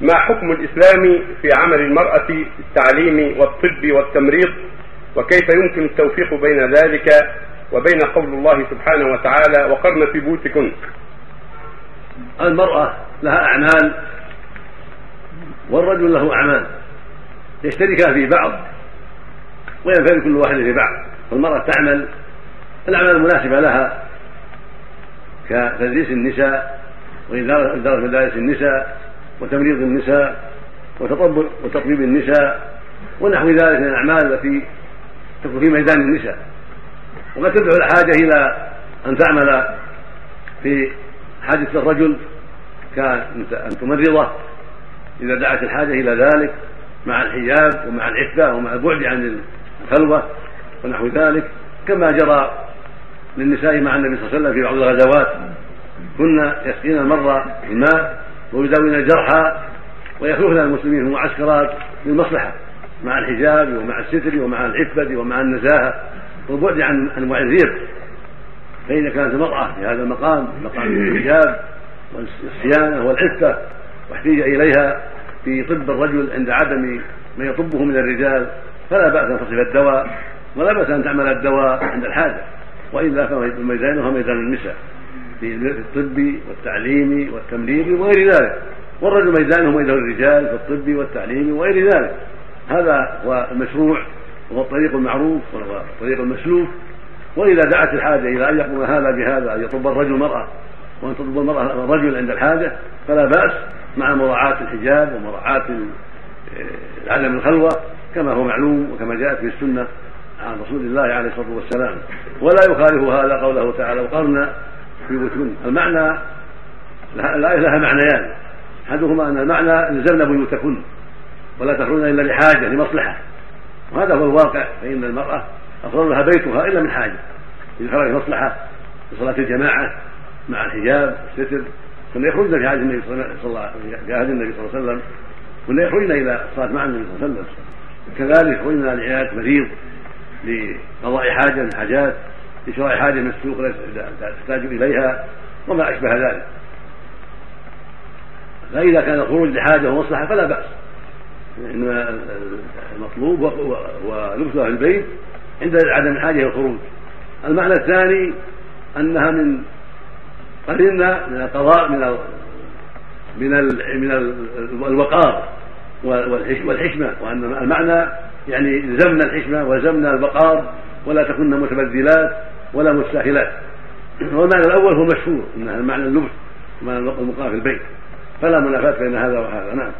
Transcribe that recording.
ما حكم الإسلام في عمل المرأة في التعليم والطب والتمريض؟ وكيف يمكن التوفيق بين ذلك وبين قول الله سبحانه وتعالى وقرن في بيوتكن؟ المرأة لها أعمال والرجل له أعمال يشتركان في بعض وينفرد كل واحد في بعض فالمرأة تعمل الأعمال المناسبة لها كتدريس النساء وإدارة مدارس النساء وتمريض النساء وتطبيب النساء ونحو ذلك من الأعمال التي تكون في ميدان النساء. وقد تدعو الحاجة إلى أن تعمل في حاجة الرجل كأن تمرضه. إذا دعت الحاجة إلى ذلك مع الحجاب ومع العفة ومع البعد عن الخلوة ونحو ذلك كما جرى للنساء مع النبي صلى الله عليه وسلم في بعض الغزوات. كنا يسقين المرة الماء ويداوين الجرحى ويخلفن المسلمين في المعسكرات للمصلحة مع الحجاب ومع الستر ومع العفة ومع النزاهة والبعد عن أنواع الريق. فإذا كانت المرأة في هذا المقام مقام الحجاب والصيانة والعفة واحتيج إليها في طب الرجل عند عدم من يطبه من الرجال فلا بأس أن تصف الدواء ولا بأس أن تعمل الدواء عند الحاجة وإلا فميدانها ميدان النساء. في الطب والتعليم والتمريض وغير ذلك. والرجل ميدانه ميدان الرجال في الطب والتعليم وغير ذلك. هذا هو المشروع وهو الطريق المعروف وهو الطريق المسلوك وإذا دعت الحاجة إلى أن يقوم هذا بهذا أن يطب الرجل المرأة وأن تطب المرأة الرجل عند الحاجة فلا بأس مع مراعاة الحجاب ومراعاة عدم الخلوة كما هو معلوم وكما جاءت في السنة عن رسول الله عليه الصلاة والسلام. ولا يخالف هذا قوله تعالى وقرنا في بيوتكن المعنى لها معنيان. أحدهما أن المعنى الزمن بيوتكن ولا تخرجن إلا لحاجة لمصلحة. وهذا هو الواقع. فإن المرأة أفضل لها بيتها إلا من حاجة. إذا خرج مصلحة لصلاة الجماعة مع الحجاب والستر كنا يخرجن في عهد النبي صلى الله عليه وسلم النبي صلى الله عليه وسلم. كنا يخرجن إلى الصلاة مع النبي صلى الله عليه وسلم. كذلك يخرجن لعيادة مريض لقضاء حاجة من حاجات لشراء حاجة من السوق تحتاج إليها وما أشبه ذلك. فإذا كان الخروج لحاجة ومصلحة فلا بأس. إن المطلوب ولبسها في البيت عند عدم الحاجة الخروج المعنى الثاني أنها من قرنا من القضاء من من من الوقار والحشمة. وأن المعنى يعني زمن الحشمة وزمن الوقار ولا تكن متبذلات ولا مستاهلات. والمعنى الأول هو مشهور انها المعنى اللبس ومعنى المقام في البيت. فلا منافاة بين هذا وهذا. نعم.